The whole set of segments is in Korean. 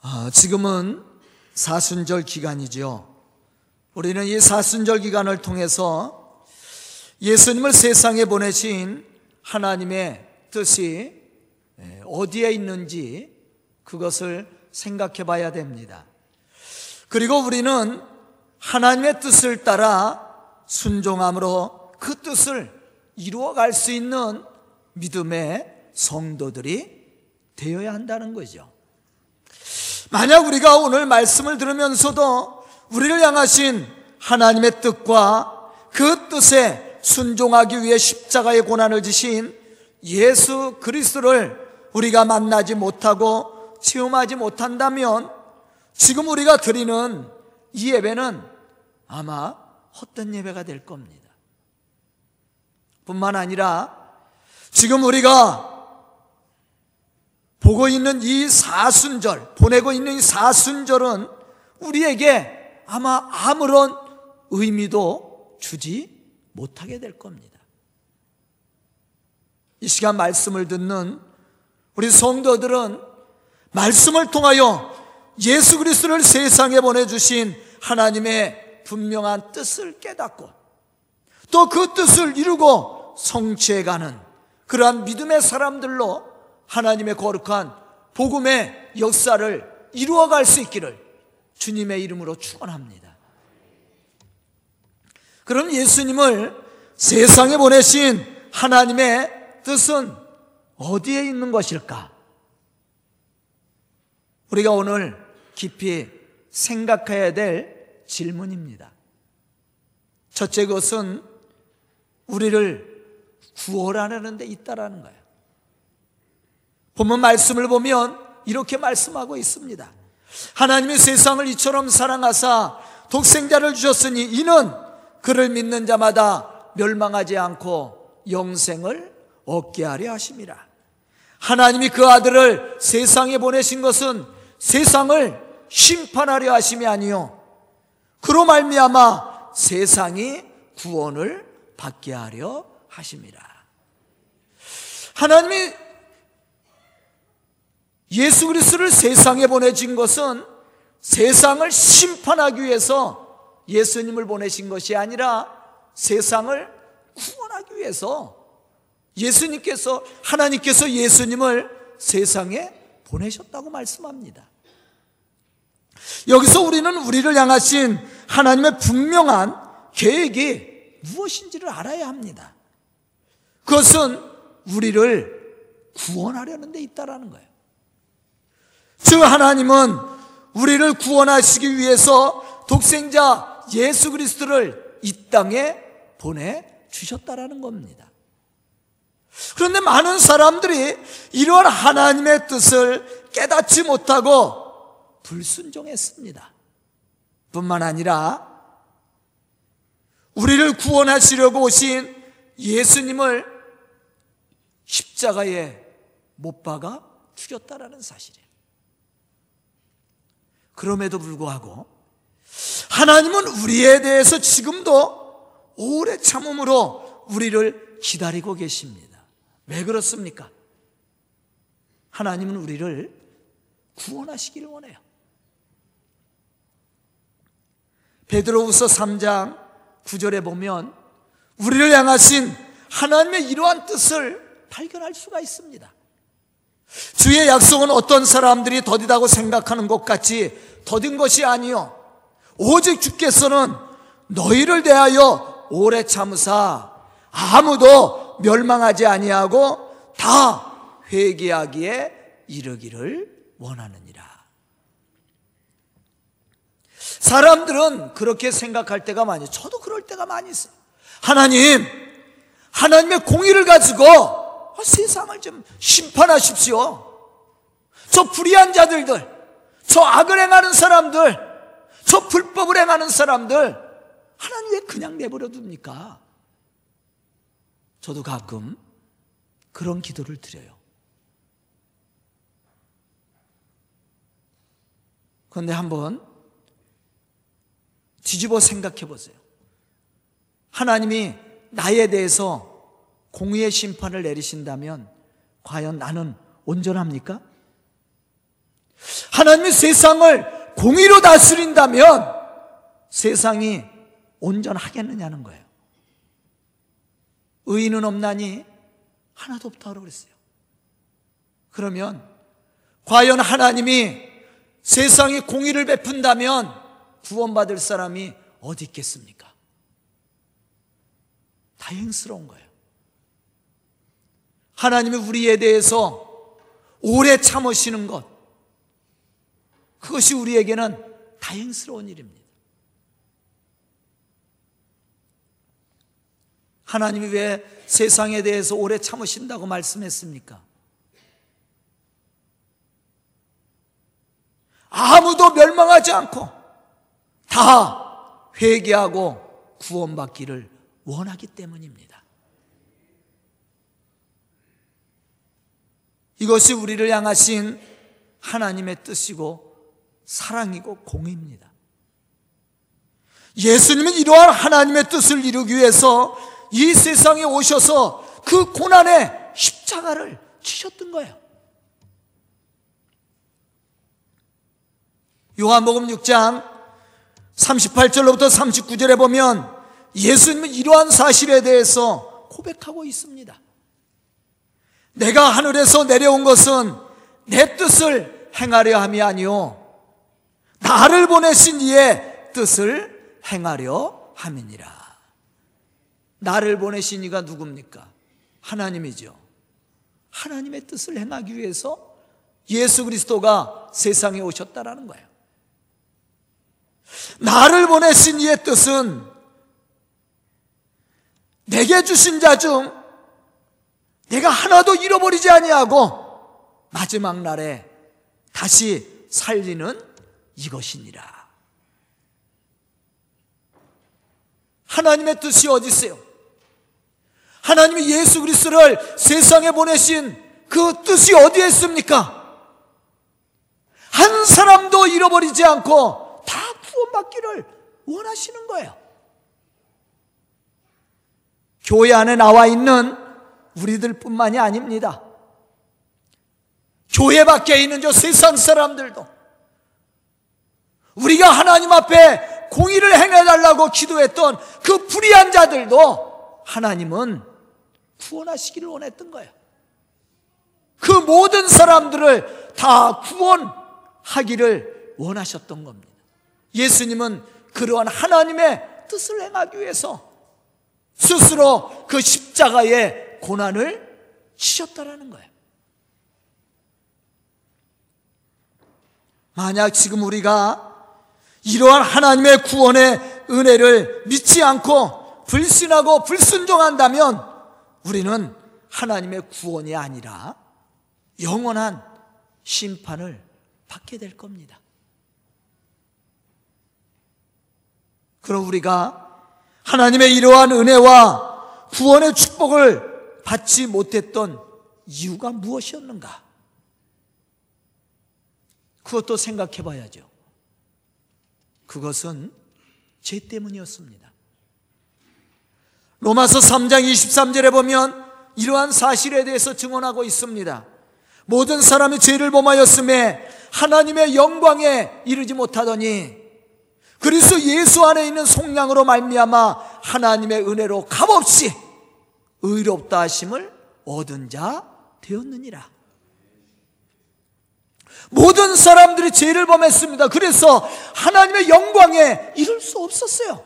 아, 지금은 사순절 기간이죠. 우리는 이 사순절 기간을 통해서 예수님을 세상에 보내신 하나님의 뜻이 어디에 있는지 그것을 생각해 봐야 됩니다. 그리고 우리는 하나님의 뜻을 따라 순종함으로 그 뜻을 이루어갈 수 있는 믿음의 성도들이 되어야 한다는 거죠. 만약 우리가 오늘 말씀을 들으면서도 우리를 향하신 하나님의 뜻과 그 뜻에 순종하기 위해 십자가의 고난을 지신 예수 그리스도를 우리가 만나지 못하고 체험하지 못한다면 지금 우리가 드리는 이 예배는 아마 헛된 예배가 될 겁니다. 뿐만 아니라 지금 우리가 보고 있는 이 사순절, 보내고 있는 이 사순절은 우리에게 아마 아무런 의미도 주지 못하게 될 겁니다. 이 시간 말씀을 듣는 우리 성도들은 말씀을 통하여 예수 그리스도를 세상에 보내주신 하나님의 분명한 뜻을 깨닫고 또 그 뜻을 이루고 성취해가는 그러한 믿음의 사람들로 하나님의 거룩한 복음의 역사를 이루어갈 수 있기를 주님의 이름으로 축원합니다. 그럼 예수님을 세상에 보내신 하나님의 뜻은 어디에 있는 것일까? 우리가 오늘 깊이 생각해야 될 질문입니다. 첫째 것은 우리를 구원하려는 데 있다라는 거예요. 본문 말씀을 보면 이렇게 말씀하고 있습니다. 하나님이 세상을 이처럼 사랑하사 독생자를 주셨으니 이는 그를 믿는 자마다 멸망하지 않고 영생을 얻게 하려 하심이라. 하나님이 그 아들을 세상에 보내신 것은 세상을 심판하려 하심이 아니요 그로 말미암아 세상이 구원을 받게 하려 하심이라. 하나님이 예수 그리스도를 세상에 보내신 것은 세상을 심판하기 위해서 예수님을 보내신 것이 아니라 세상을 구원하기 위해서 예수님께서 하나님께서 예수님을 세상에 보내셨다고 말씀합니다. 여기서 우리는 우리를 향하신 하나님의 분명한 계획이 무엇인지를 알아야 합니다. 그것은 우리를 구원하려는 데 있다라는 거예요. 즉 하나님은 우리를 구원하시기 위해서 독생자 예수 그리스도를 이 땅에 보내 주셨다라는 겁니다. 그런데 많은 사람들이 이러한 하나님의 뜻을 깨닫지 못하고 불순종했습니다. 뿐만 아니라 우리를 구원하시려고 오신 예수님을 십자가에 못 박아 죽였다라는 사실이에요. 그럼에도 불구하고 하나님은 우리에 대해서 지금도 오래 참음으로 우리를 기다리고 계십니다. 왜 그렇습니까? 하나님은 우리를 구원하시기를 원해요. 베드로후서 3장 9절에 보면 우리를 향하신 하나님의 이러한 뜻을 발견할 수가 있습니다. 주의 약속은 어떤 사람들이 더디다고 생각하는 것 같이 더딘 것이 아니요 오직 주께서는 너희를 대하여 오래 참으사 아무도 멸망하지 아니하고 다 회개하기에 이르기를 원하느니라. 사람들은 그렇게 생각할 때가 많이, 저도 그럴 때가 많이 있어요. 하나님, 하나님의 공의를 가지고 세상을 좀 심판하십시오. 저 불의한 자들들, 저 악을 행하는 사람들, 저 불법을 행하는 사람들, 하나님 왜 그냥 내버려 둡니까? 저도 가끔 그런 기도를 드려요. 그런데 한번 뒤집어 생각해 보세요. 하나님이 나에 대해서 공의의 심판을 내리신다면 과연 나는 온전합니까? 하나님이 세상을 공의로 다스린다면 세상이 온전하겠느냐는 거예요. 의인은 없나니 하나도 없다고 그랬어요. 그러면 과연 하나님이 세상에 공의를 베푼다면 구원받을 사람이 어디 있겠습니까? 다행스러운 거예요. 하나님이 우리에 대해서 오래 참으시는 것, 그것이 우리에게는 다행스러운 일입니다. 하나님이 왜 세상에 대해서 오래 참으신다고 말씀했습니까? 아무도 멸망하지 않고 다 회개하고 구원받기를 원하기 때문입니다. 이것이 우리를 향하신 하나님의 뜻이고 사랑이고 공입니다. 예수님은 이러한 하나님의 뜻을 이루기 위해서 이 세상에 오셔서 그 고난의 십자가를 치셨던 거예요. 요한복음 6장 38절로부터 39절에 보면 예수님은 이러한 사실에 대해서 고백하고 있습니다. 내가 하늘에서 내려온 것은 내 뜻을 행하려 함이 아니요 나를 보내신 이의 뜻을 행하려 함이니라. 나를 보내신 이가 누굽니까? 하나님이죠. 하나님의 뜻을 행하기 위해서 예수 그리스도가 세상에 오셨다라는 거예요. 나를 보내신 이의 뜻은 내게 주신 자 중 내가 하나도 잃어버리지 아니하고 마지막 날에 다시 살리는 이것이니라. 하나님의 뜻이 어디 있어요? 하나님이 예수 그리스도를 세상에 보내신 그 뜻이 어디에 있습니까? 한 사람도 잃어버리지 않고 다 구원받기를 원하시는 거예요. 교회 안에 나와 있는 우리들 뿐만이 아닙니다. 교회 밖에 있는 저 세상 사람들도 우리가 하나님 앞에 공의를 행해달라고 기도했던 그 불의한 자들도 하나님은 구원하시기를 원했던 거예요. 그 모든 사람들을 다 구원하기를 원하셨던 겁니다. 예수님은 그러한 하나님의 뜻을 행하기 위해서 스스로 그 십자가의 고난을 치셨다라는 거예요. 만약 지금 우리가 이러한 하나님의 구원의 은혜를 믿지 않고 불신하고 불순종한다면 우리는 하나님의 구원이 아니라 영원한 심판을 받게 될 겁니다. 그럼 우리가 하나님의 이러한 은혜와 구원의 축복을 받지 못했던 이유가 무엇이었는가? 그것도 생각해 봐야죠. 그것은 죄 때문이었습니다. 로마서 3장 23절에 보면 이러한 사실에 대해서 증언하고 있습니다. 모든 사람이 죄를 범하였음에 하나님의 영광에 이르지 못하더니 그리스도 예수 안에 있는 속량으로 말미암아 하나님의 은혜로 값없이 의롭다 하심을 얻은 자 되었느니라. 모든 사람들이 죄를 범했습니다. 그래서 하나님의 영광에 이룰 수 없었어요.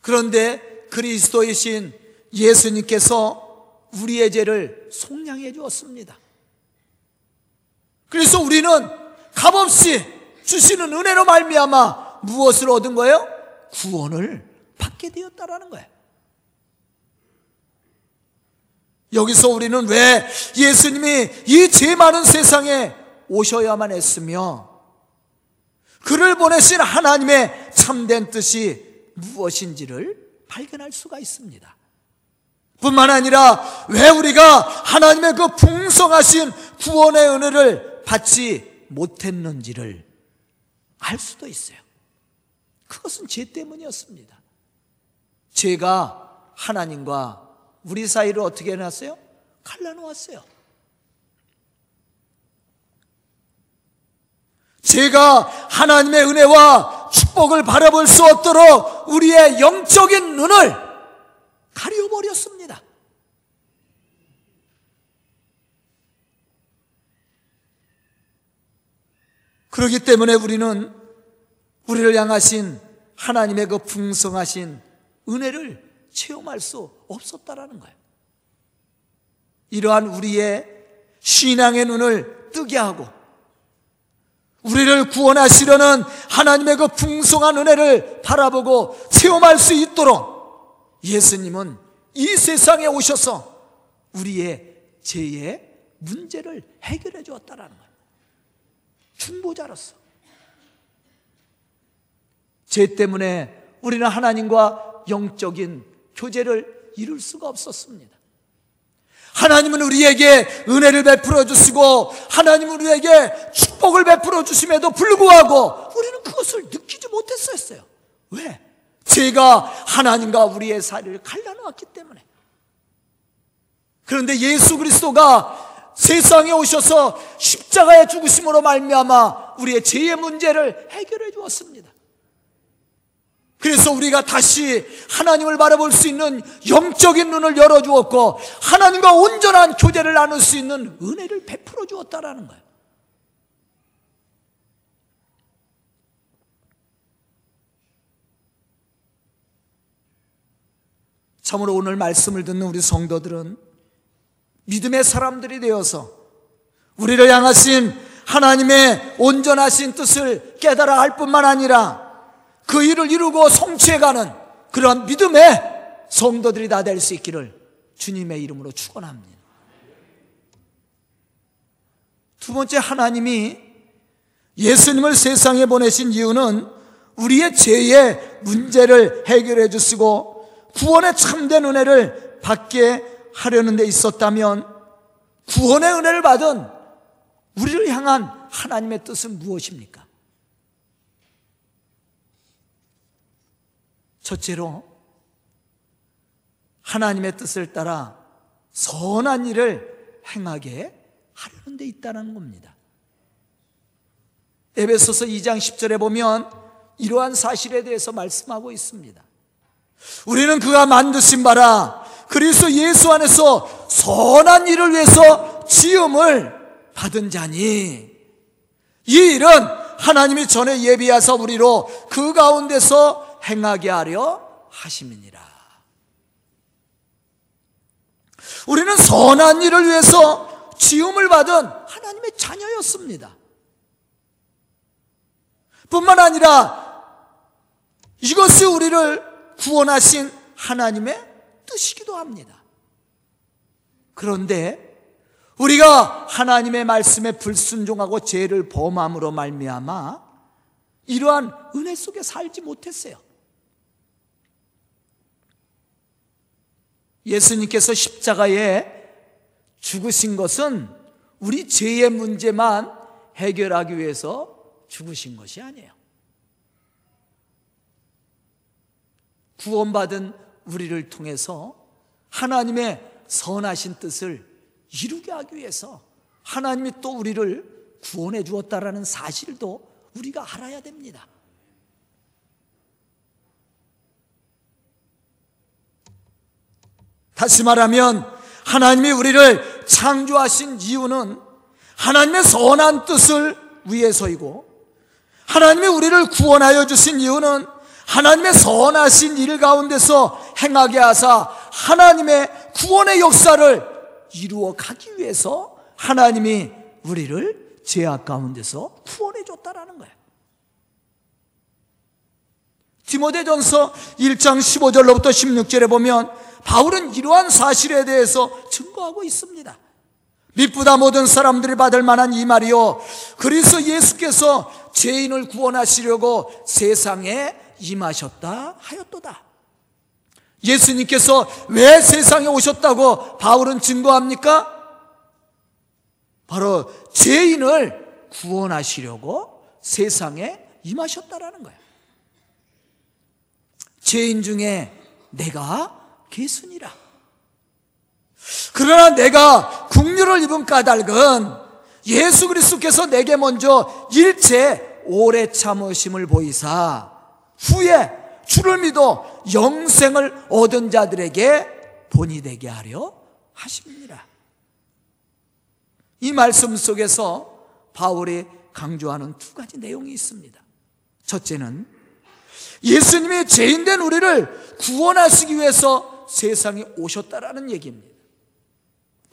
그런데 그리스도이신 예수님께서 우리의 죄를 속량해 주었습니다. 그래서 우리는 값없이 주시는 은혜로 말미암아 무엇을 얻은 거예요? 구원을 받게 되었다라는 거예요. 여기서 우리는 왜 예수님이 이 죄 많은 세상에 오셔야만 했으며 그를 보내신 하나님의 참된 뜻이 무엇인지를 발견할 수가 있습니다. 뿐만 아니라 왜 우리가 하나님의 그 풍성하신 구원의 은혜를 받지 못했는지를 알 수도 있어요. 그것은 죄 때문이었습니다. 죄가 하나님과 우리 사이를 어떻게 해놨어요? 갈라놓았어요. 제가 하나님의 은혜와 축복을 바라볼 수 없도록 우리의 영적인 눈을 가려버렸습니다. 그렇기 때문에 우리는 우리를 향하신 하나님의 그 풍성하신 은혜를 체험할 수 없었다라는 거예요. 이러한 우리의 신앙의 눈을 뜨게 하고 우리를 구원하시려는 하나님의 그 풍성한 은혜를 바라보고 체험할 수 있도록 예수님은 이 세상에 오셔서 우리의 죄의 문제를 해결해 주었다라는 거예요. 중보자로서. 죄 때문에 우리는 하나님과 영적인 교제를 이룰 수가 없었습니다. 하나님은 우리에게 은혜를 베풀어 주시고 하나님은 우리에게 축복을 베풀어 주심에도 불구하고 우리는 그것을 느끼지 못했었어요. 왜? 제가 하나님과 우리의 사이를 갈라놓았기 때문에. 그런데 예수 그리스도가 세상에 오셔서 십자가의 죽으심으로 말미암아 우리의 죄의 문제를 해결해 주었습니다. 그래서 우리가 다시 하나님을 바라볼 수 있는 영적인 눈을 열어주었고 하나님과 온전한 교제를 나눌 수 있는 은혜를 베풀어 주었다라는 거예요. 참으로 오늘 말씀을 듣는 우리 성도들은 믿음의 사람들이 되어서 우리를 향하신 하나님의 온전하신 뜻을 깨달아 할 뿐만 아니라 그 일을 이루고 성취해가는 그러한 믿음의 성도들이 다 될 수 있기를 주님의 이름으로 축원합니다. 두 번째 하나님이 예수님을 세상에 보내신 이유는 우리의 죄의 문제를 해결해 주시고 구원의 참된 은혜를 받게 하려는 데 있었다면 구원의 은혜를 받은 우리를 향한 하나님의 뜻은 무엇입니까? 첫째로 하나님의 뜻을 따라 선한 일을 행하게 하려는 데 있다는 겁니다. 에베소서 2장 10절에 보면 이러한 사실에 대해서 말씀하고 있습니다. 우리는 그가 만드신 바라 그리스도 예수 안에서 선한 일을 위해서 지음을 받은 자니 이 일은 하나님이 전에 예비하사 우리로 그 가운데서 행하게 하려 하심이니라. 우리는 선한 일을 위해서 지음을 받은 하나님의 자녀였습니다. 뿐만 아니라 이것이 우리를 구원하신 하나님의 뜻이기도 합니다. 그런데 우리가 하나님의 말씀에 불순종하고 죄를 범함으로 말미암아 이러한 은혜 속에 살지 못했어요. 예수님께서 십자가에 죽으신 것은 우리 죄의 문제만 해결하기 위해서 죽으신 것이 아니에요. 구원받은 우리를 통해서 하나님의 선하신 뜻을 이루게 하기 위해서 하나님이 또 우리를 구원해 주었다라는 사실도 우리가 알아야 됩니다. 다시 말하면 하나님이 우리를 창조하신 이유는 하나님의 선한 뜻을 위해서이고 하나님이 우리를 구원하여 주신 이유는 하나님의 선하신 일 가운데서 행하게 하사 하나님의 구원의 역사를 이루어 가기 위해서 하나님이 우리를 죄악 가운데서 구원해 줬다라는 거예요. 디모데전서 1장 15절로부터 16절에 보면 바울은 이러한 사실에 대해서 증거하고 있습니다. 미쁘다 모든 사람들이 받을 만한 이 말이요. 그리스 예수께서 죄인을 구원하시려고 세상에 임하셨다 하였도다. 예수님께서 왜 세상에 오셨다고 바울은 증거합니까? 바로 죄인을 구원하시려고 세상에 임하셨다라는 거예요. 죄인 중에 내가 개순이라. 그러나 내가 국류를 입은 까닭은 예수 그리스도께서 내게 먼저 일체 오래 참으심을 보이사 후에 주를 믿어 영생을 얻은 자들에게 본이 되게 하려 하십니다. 이 말씀 속에서 바울이 강조하는 두 가지 내용이 있습니다. 첫째는 예수님이 죄인된 우리를 구원하시기 위해서 세상에 오셨다라는 얘기입니다.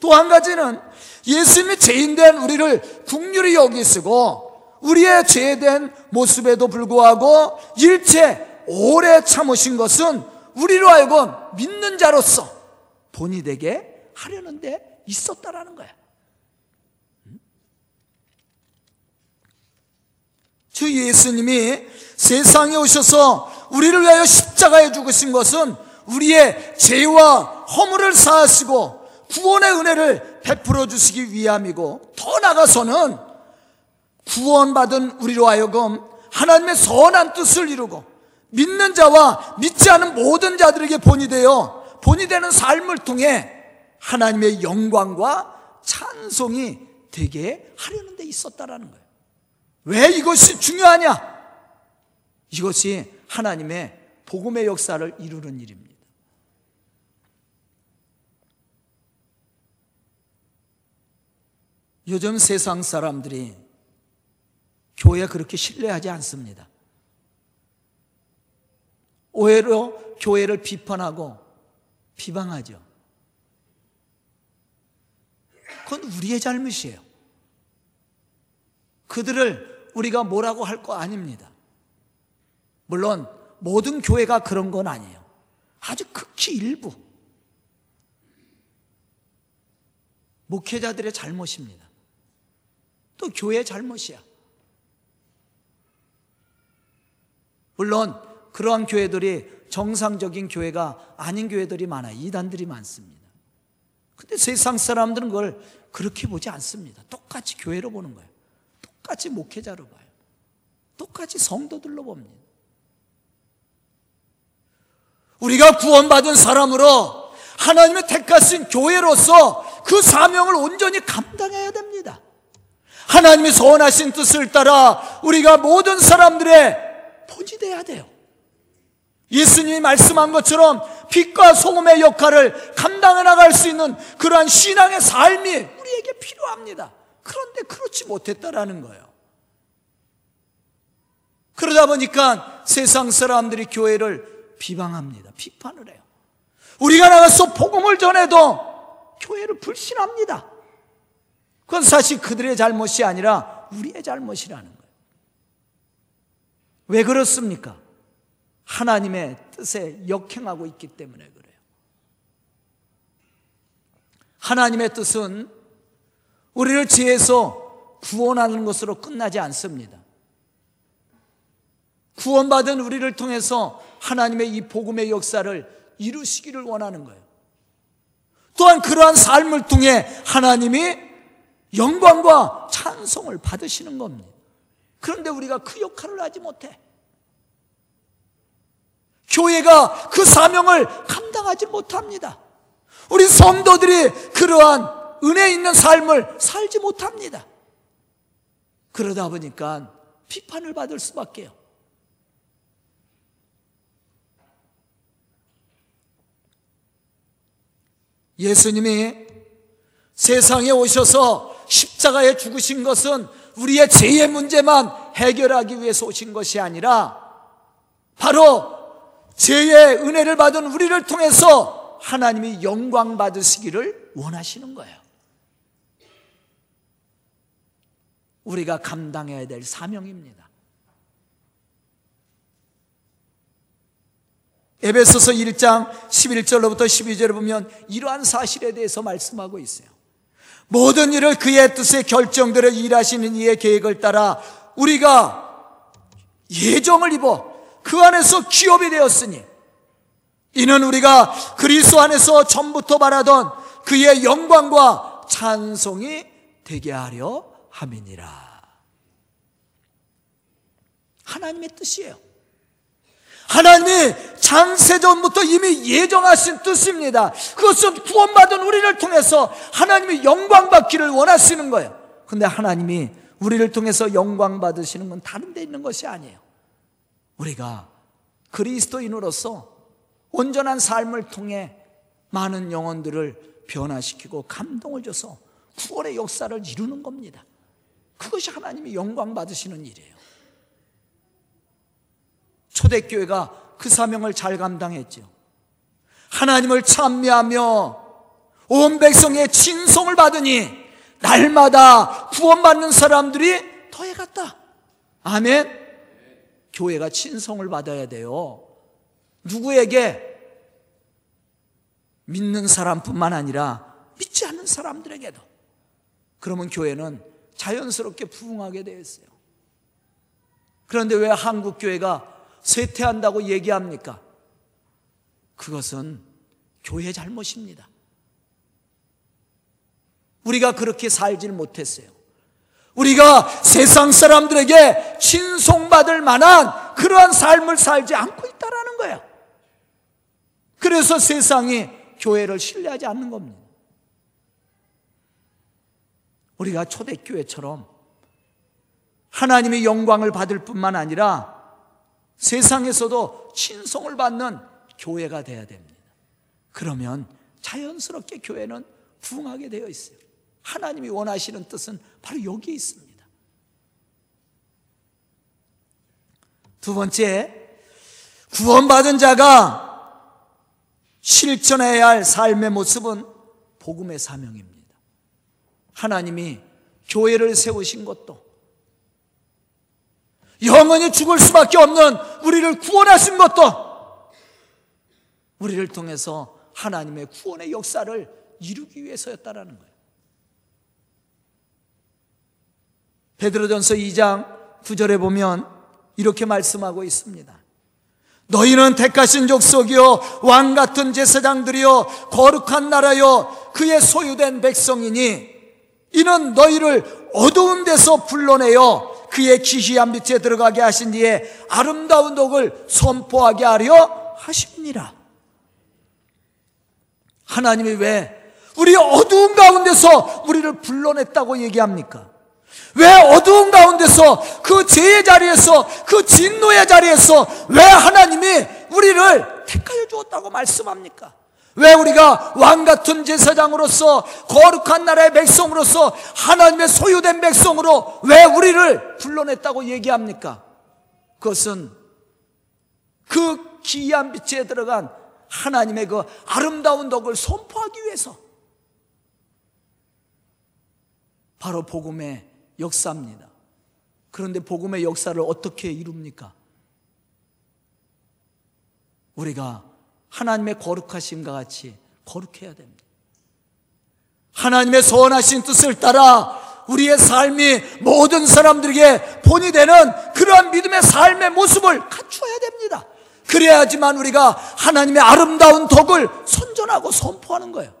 또 한 가지는 예수님이 죄인 된 우리를 국률이 여기시고 우리의 죄된 모습에도 불구하고 일체 오래 참으신 것은 우리로 하여금 믿는 자로서 본이 되게 하려는 데 있었다라는 거야. 주 예수님이 세상에 오셔서 우리를 위하여 십자가에 죽으신 것은 우리의 죄와 허물을 사하시고 구원의 은혜를 베풀어 주시기 위함이고 더 나아가서는 구원받은 우리로 하여금 하나님의 선한 뜻을 이루고 믿는 자와 믿지 않은 모든 자들에게 본이 되어 본이 되는 삶을 통해 하나님의 영광과 찬송이 되게 하려는 데 있었다라는 거예요. 왜 이것이 중요하냐? 이것이 하나님의 복음의 역사를 이루는 일입니다. 요즘 세상 사람들이 교회 그렇게 신뢰하지 않습니다. 오히려 교회를 비판하고 비방하죠. 그건 우리의 잘못이에요. 그들을 우리가 뭐라고 할 거 아닙니다. 물론 모든 교회가 그런 건 아니에요. 아주 극히 일부. 목회자들의 잘못입니다. 또 교회의 잘못이야. 물론 그러한 교회들이 정상적인 교회가 아닌 교회들이 많아요. 이단들이 많습니다. 근데 세상 사람들은 그걸 그렇게 보지 않습니다. 똑같이 교회로 보는 거예요. 똑같이 목회자로 봐요. 똑같이 성도들로 봅니다. 우리가 구원받은 사람으로 하나님의 택하신 교회로서 그 사명을 온전히 감당해야 됩니다. 하나님의 소원하신 뜻을 따라 우리가 모든 사람들의 본이 돼야 돼요. 예수님이 말씀한 것처럼 빛과 소금의 역할을 감당해 나갈 수 있는 그러한 신앙의 삶이 우리에게 필요합니다. 그런데 그렇지 못했다라는 거예요. 그러다 보니까 세상 사람들이 교회를 비방합니다. 비판을 해요. 우리가 나가서 복음을 전해도 교회를 불신합니다. 그건 사실 그들의 잘못이 아니라 우리의 잘못이라는 거예요. 왜 그렇습니까? 하나님의 뜻에 역행하고 있기 때문에 그래요. 하나님의 뜻은 우리를 지혜에서 구원하는 것으로 끝나지 않습니다. 구원받은 우리를 통해서 하나님의 이 복음의 역사를 이루시기를 원하는 거예요. 또한 그러한 삶을 통해 하나님이 영광과 찬송을 받으시는 겁니다. 그런데 우리가 그 역할을 하지 못해. 교회가 그 사명을 감당하지 못합니다. 우리 성도들이 그러한 은혜 있는 삶을 살지 못합니다. 그러다 보니까 비판을 받을 수밖에요. 예수님이 세상에 오셔서 십자가에 죽으신 것은 우리의 죄의 문제만 해결하기 위해서 오신 것이 아니라 바로 죄의 은혜를 받은 우리를 통해서 하나님이 영광 받으시기를 원하시는 거예요. 우리가 감당해야 될 사명입니다. 에베소서 1장 11절로부터 12절을 보면 이러한 사실에 대해서 말씀하고 있어요. 모든 일을 그의 뜻에 결정대로 일하시는 이의 계획을 따라 우리가 예정을 입어 그 안에서 기업이 되었으니 이는 우리가 그리스도 안에서 전부터 바라던 그의 영광과 찬송이 되게 하려 함이니라. 하나님의 뜻이에요. 하나님이 장세전부터 이미 예정하신 뜻입니다. 그것은 구원받은 우리를 통해서 하나님이 영광받기를 원하시는 거예요. 근데 하나님이 우리를 통해서 영광 받으시는 건 다른 데 있는 것이 아니에요. 우리가 그리스도인으로서 온전한 삶을 통해 많은 영혼들을 변화시키고 감동을 줘서 구원의 역사를 이루는 겁니다. 그것이 하나님이 영광 받으시는 일이에요. 초대교회가 그 사명을 잘 감당했죠. 하나님을 찬미하며 온 백성의 친송을 받으니 날마다 구원받는 사람들이 더해갔다. 아멘. 교회가 친송을 받아야 돼요. 누구에게? 믿는 사람뿐만 아니라 믿지 않는 사람들에게도. 그러면 교회는 자연스럽게 부흥하게 되어 있어요. 그런데 왜 한국 교회가 쇠퇴한다고 얘기합니까? 그것은 교회 잘못입니다. 우리가 그렇게 살질 못했어요. 우리가 세상 사람들에게 친송받을 만한 그러한 삶을 살지 않고 있다라는 거야. 그래서 세상이 교회를 신뢰하지 않는 겁니다. 우리가 초대교회처럼 하나님의 영광을 받을 뿐만 아니라 세상에서도 친송을 받는 교회가 돼야 됩니다. 그러면 자연스럽게 교회는 부흥하게 되어 있어요. 하나님이 원하시는 뜻은 바로 여기에 있습니다. 두 번째, 구원받은 자가 실천해야 할 삶의 모습은 복음의 사명입니다. 하나님이 교회를 세우신 것도 영원히 죽을 수밖에 없는 우리를 구원하신 것도 우리를 통해서 하나님의 구원의 역사를 이루기 위해서였다라는 거예요. 베드로전서 2장 9절에 보면 이렇게 말씀하고 있습니다. 너희는 택하신 족속이요 왕 같은 제사장들이요 거룩한 나라요 그의 소유된 백성이니 이는 너희를 어두운 데서 불러내어 그의 기시한 빛에 들어가게 하신 뒤에 아름다운 독을 선포하게 하려 하십니다. 하나님이 왜 우리 어두운 가운데서 우리를 불러냈다고 얘기합니까? 왜 어두운 가운데서 그 죄의 자리에서 그 진노의 자리에서 왜 하나님이 우리를 택하여 주었다고 말씀합니까? 왜 우리가 왕 같은 제사장으로서 거룩한 나라의 백성으로서 하나님의 소유된 백성으로 왜 우리를 불러냈다고 얘기합니까? 그것은 그 기이한 빛에 들어간 하나님의 그 아름다운 덕을 선포하기 위해서 바로 복음의 역사입니다. 그런데 복음의 역사를 어떻게 이룹니까? 우리가 하나님의 거룩하심과 같이 거룩해야 됩니다. 하나님의 선하신 뜻을 따라 우리의 삶이 모든 사람들에게 본이 되는 그러한 믿음의 삶의 모습을 갖추어야 됩니다. 그래야지만 우리가 하나님의 아름다운 덕을 선전하고 선포하는 거예요.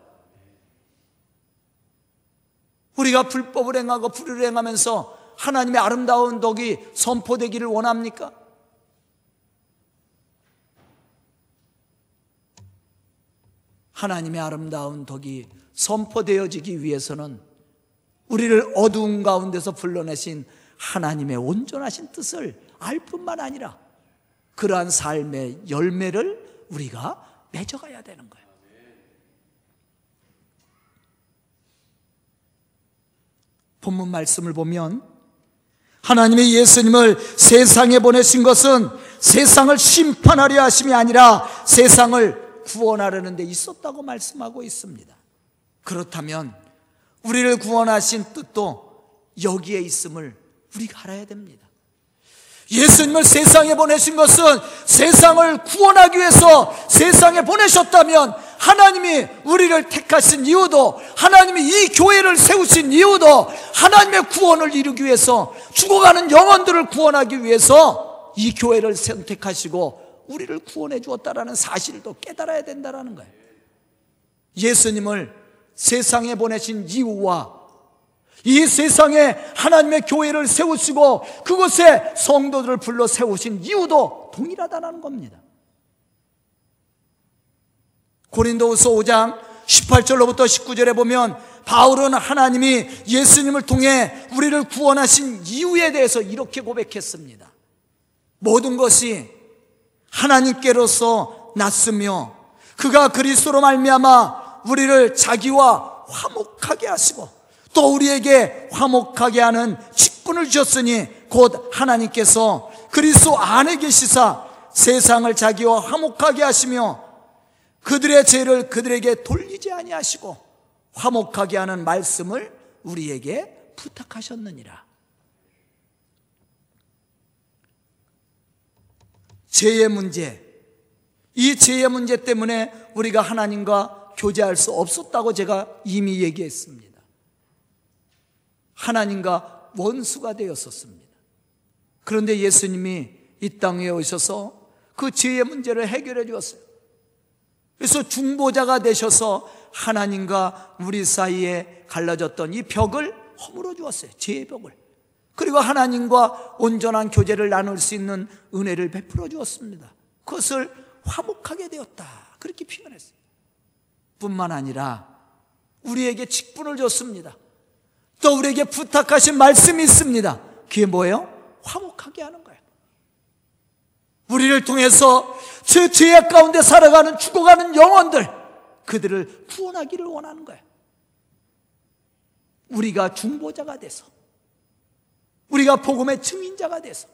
우리가 불법을 행하고 불의를 행하면서 하나님의 아름다운 덕이 선포되기를 원합니까? 하나님의 아름다운 덕이 선포되어지기 위해서는 우리를 어두운 가운데서 불러내신 하나님의 온전하신 뜻을 알 뿐만 아니라 그러한 삶의 열매를 우리가 맺어가야 되는 거예요. 본문 말씀을 보면 하나님의 예수님을 세상에 보내신 것은 세상을 심판하려 하심이 아니라 세상을 구원하려는 데 있었다고 말씀하고 있습니다. 그렇다면 우리를 구원하신 뜻도 여기에 있음을 우리가 알아야 됩니다. 예수님을 세상에 보내신 것은 세상을 구원하기 위해서 세상에 보내셨다면 하나님이 우리를 택하신 이유도 하나님이 이 교회를 세우신 이유도 하나님의 구원을 이루기 위해서 죽어가는 영혼들을 구원하기 위해서 이 교회를 선택하시고 우리를 구원해 주었다라는 사실을 또 깨달아야 된다라는 거예요. 예수님을 세상에 보내신 이유와 이 세상에 하나님의 교회를 세우시고 그곳에 성도들을 불러 세우신 이유도 동일하다는 겁니다. 고린도후서 5장 18절로부터 19절에 보면 바울은 하나님이 예수님을 통해 우리를 구원하신 이유에 대해서 이렇게 고백했습니다. 모든 것이 하나님께로서 났으며 그가 그리스도로 말미암아 우리를 자기와 화목하게 하시고 또 우리에게 화목하게 하는 직분을 주셨으니 곧 하나님께서 그리스도 안에 계시사 세상을 자기와 화목하게 하시며 그들의 죄를 그들에게 돌리지 아니하시고 화목하게 하는 말씀을 우리에게 부탁하셨느니라. 죄의 문제, 이 죄의 문제 때문에 우리가 하나님과 교제할 수 없었다고 제가 이미 얘기했습니다. 하나님과 원수가 되었었습니다. 그런데 예수님이 이 땅에 오셔서 그 죄의 문제를 해결해 주었어요. 그래서 중보자가 되셔서 하나님과 우리 사이에 갈라졌던 이 벽을 허물어 주었어요. 죄의 벽을. 그리고 하나님과 온전한 교제를 나눌 수 있는 은혜를 베풀어 주었습니다. 그것을 화목하게 되었다. 그렇게 표현했어요. 뿐만 아니라 우리에게 직분을 줬습니다. 또 우리에게 부탁하신 말씀이 있습니다. 그게 뭐예요? 화목하게 하는 거예요. 우리를 통해서 저 죄악 가운데 살아가는 죽어가는 영혼들 그들을 구원하기를 원하는 거예요. 우리가 중보자가 돼서 우리가 복음의 증인자가 돼서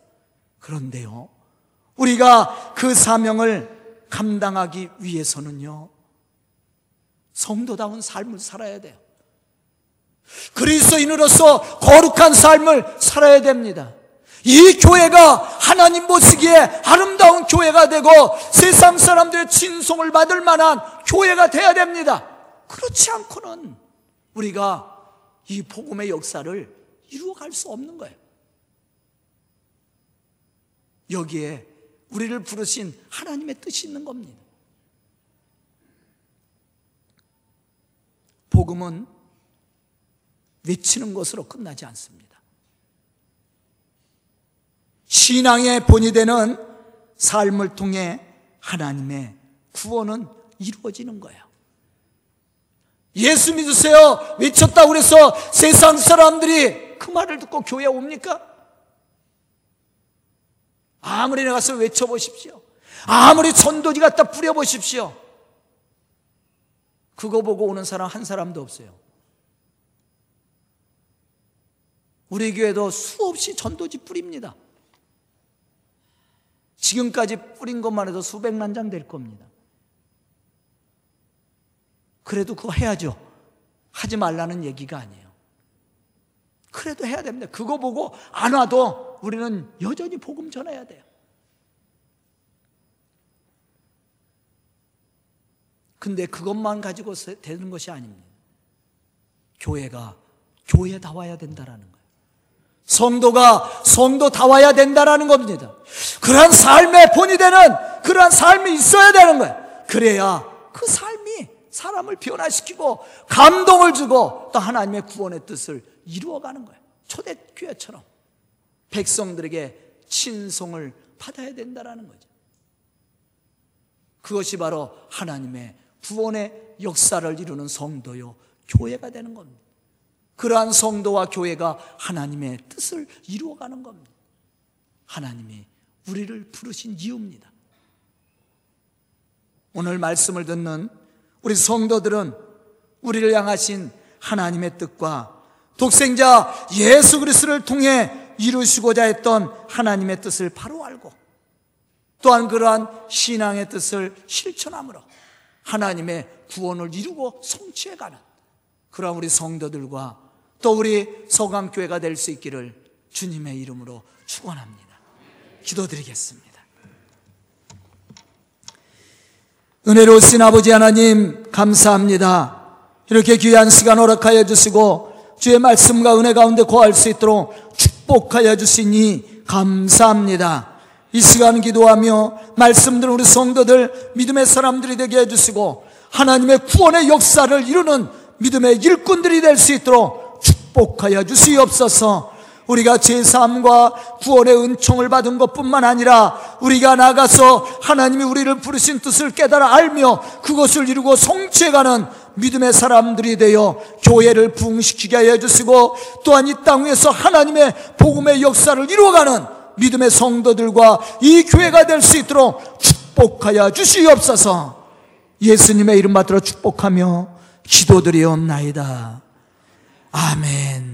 그런데요. 우리가 그 사명을 감당하기 위해서는요. 성도다운 삶을 살아야 돼요. 그리스도인으로서 거룩한 삶을 살아야 됩니다. 이 교회가 하나님 보시기에 아름다운 교회가 되고 세상 사람들의 진송을 받을 만한 교회가 돼야 됩니다. 그렇지 않고는 우리가 이 복음의 역사를 이루어갈 수 없는 거예요. 여기에 우리를 부르신 하나님의 뜻이 있는 겁니다. 복음은 외치는 것으로 끝나지 않습니다. 신앙의 본이 되는 삶을 통해 하나님의 구원은 이루어지는 거예요. 예수 믿으세요. 외쳤다 그래서 세상 사람들이 그 말을 듣고 교회 옵니까? 아무리 나가서 외쳐보십시오. 아무리 전도지 갖다 뿌려보십시오. 그거 보고 오는 사람 한 사람도 없어요. 우리 교회도 수없이 전도지 뿌립니다. 지금까지 뿌린 것만 해도 수백만 장 될 겁니다. 그래도 그거 해야죠. 하지 말라는 얘기가 아니에요. 그래도 해야 됩니다. 그거 보고 안 와도 우리는 여전히 복음 전해야 돼요. 근데 그것만 가지고 되는 것이 아닙니다. 교회가 교회다와야 된다라는 거예요. 성도가 성도다와야 된다라는 겁니다. 그러한 삶의 본이 되는 그러한 삶이 있어야 되는 거예요. 그래야 그 삶이 사람을 변화시키고 감동을 주고 또 하나님의 구원의 뜻을 이루어가는 거예요. 초대교회처럼 백성들에게 친송을 받아야 된다라는 거죠. 그것이 바로 하나님의 구원의 역사를 이루는 성도요 교회가 되는 겁니다. 그러한 성도와 교회가 하나님의 뜻을 이루어가는 겁니다. 하나님이 우리를 부르신 이유입니다. 오늘 말씀을 듣는 우리 성도들은 우리를 향하신 하나님의 뜻과 독생자 예수 그리스도를 통해 이루시고자 했던 하나님의 뜻을 바로 알고 또한 그러한 신앙의 뜻을 실천함으로 하나님의 구원을 이루고 성취해가는 그런 우리 성도들과 또 우리 서강교회가 될 수 있기를 주님의 이름으로 축원합니다. 기도드리겠습니다. 은혜로우신 아버지 하나님 감사합니다. 이렇게 귀한 시간 허락하여 주시고 주의 말씀과 은혜 가운데 거할 수 있도록 축복하여 주시니 감사합니다. 이 시간 기도하며 말씀들 우리 성도들 믿음의 사람들이 되게 해주시고 하나님의 구원의 역사를 이루는 믿음의 일꾼들이 될 수 있도록 축복하여 주시옵소서 우리가 제3과 구원의 은총을 받은 것 뿐만 아니라 우리가 나가서 하나님이 우리를 부르신 뜻을 깨달아 알며 그것을 이루고 성취해가는 믿음의 사람들이 되어 교회를 부흥시키게 하여 주시고 또한 이 땅 위에서 하나님의 복음의 역사를 이루어가는 믿음의 성도들과 이 교회가 될 수 있도록 축복하여 주시옵소서 예수님의 이름 받들어 축복하며 기도드리옵나이다. 아멘.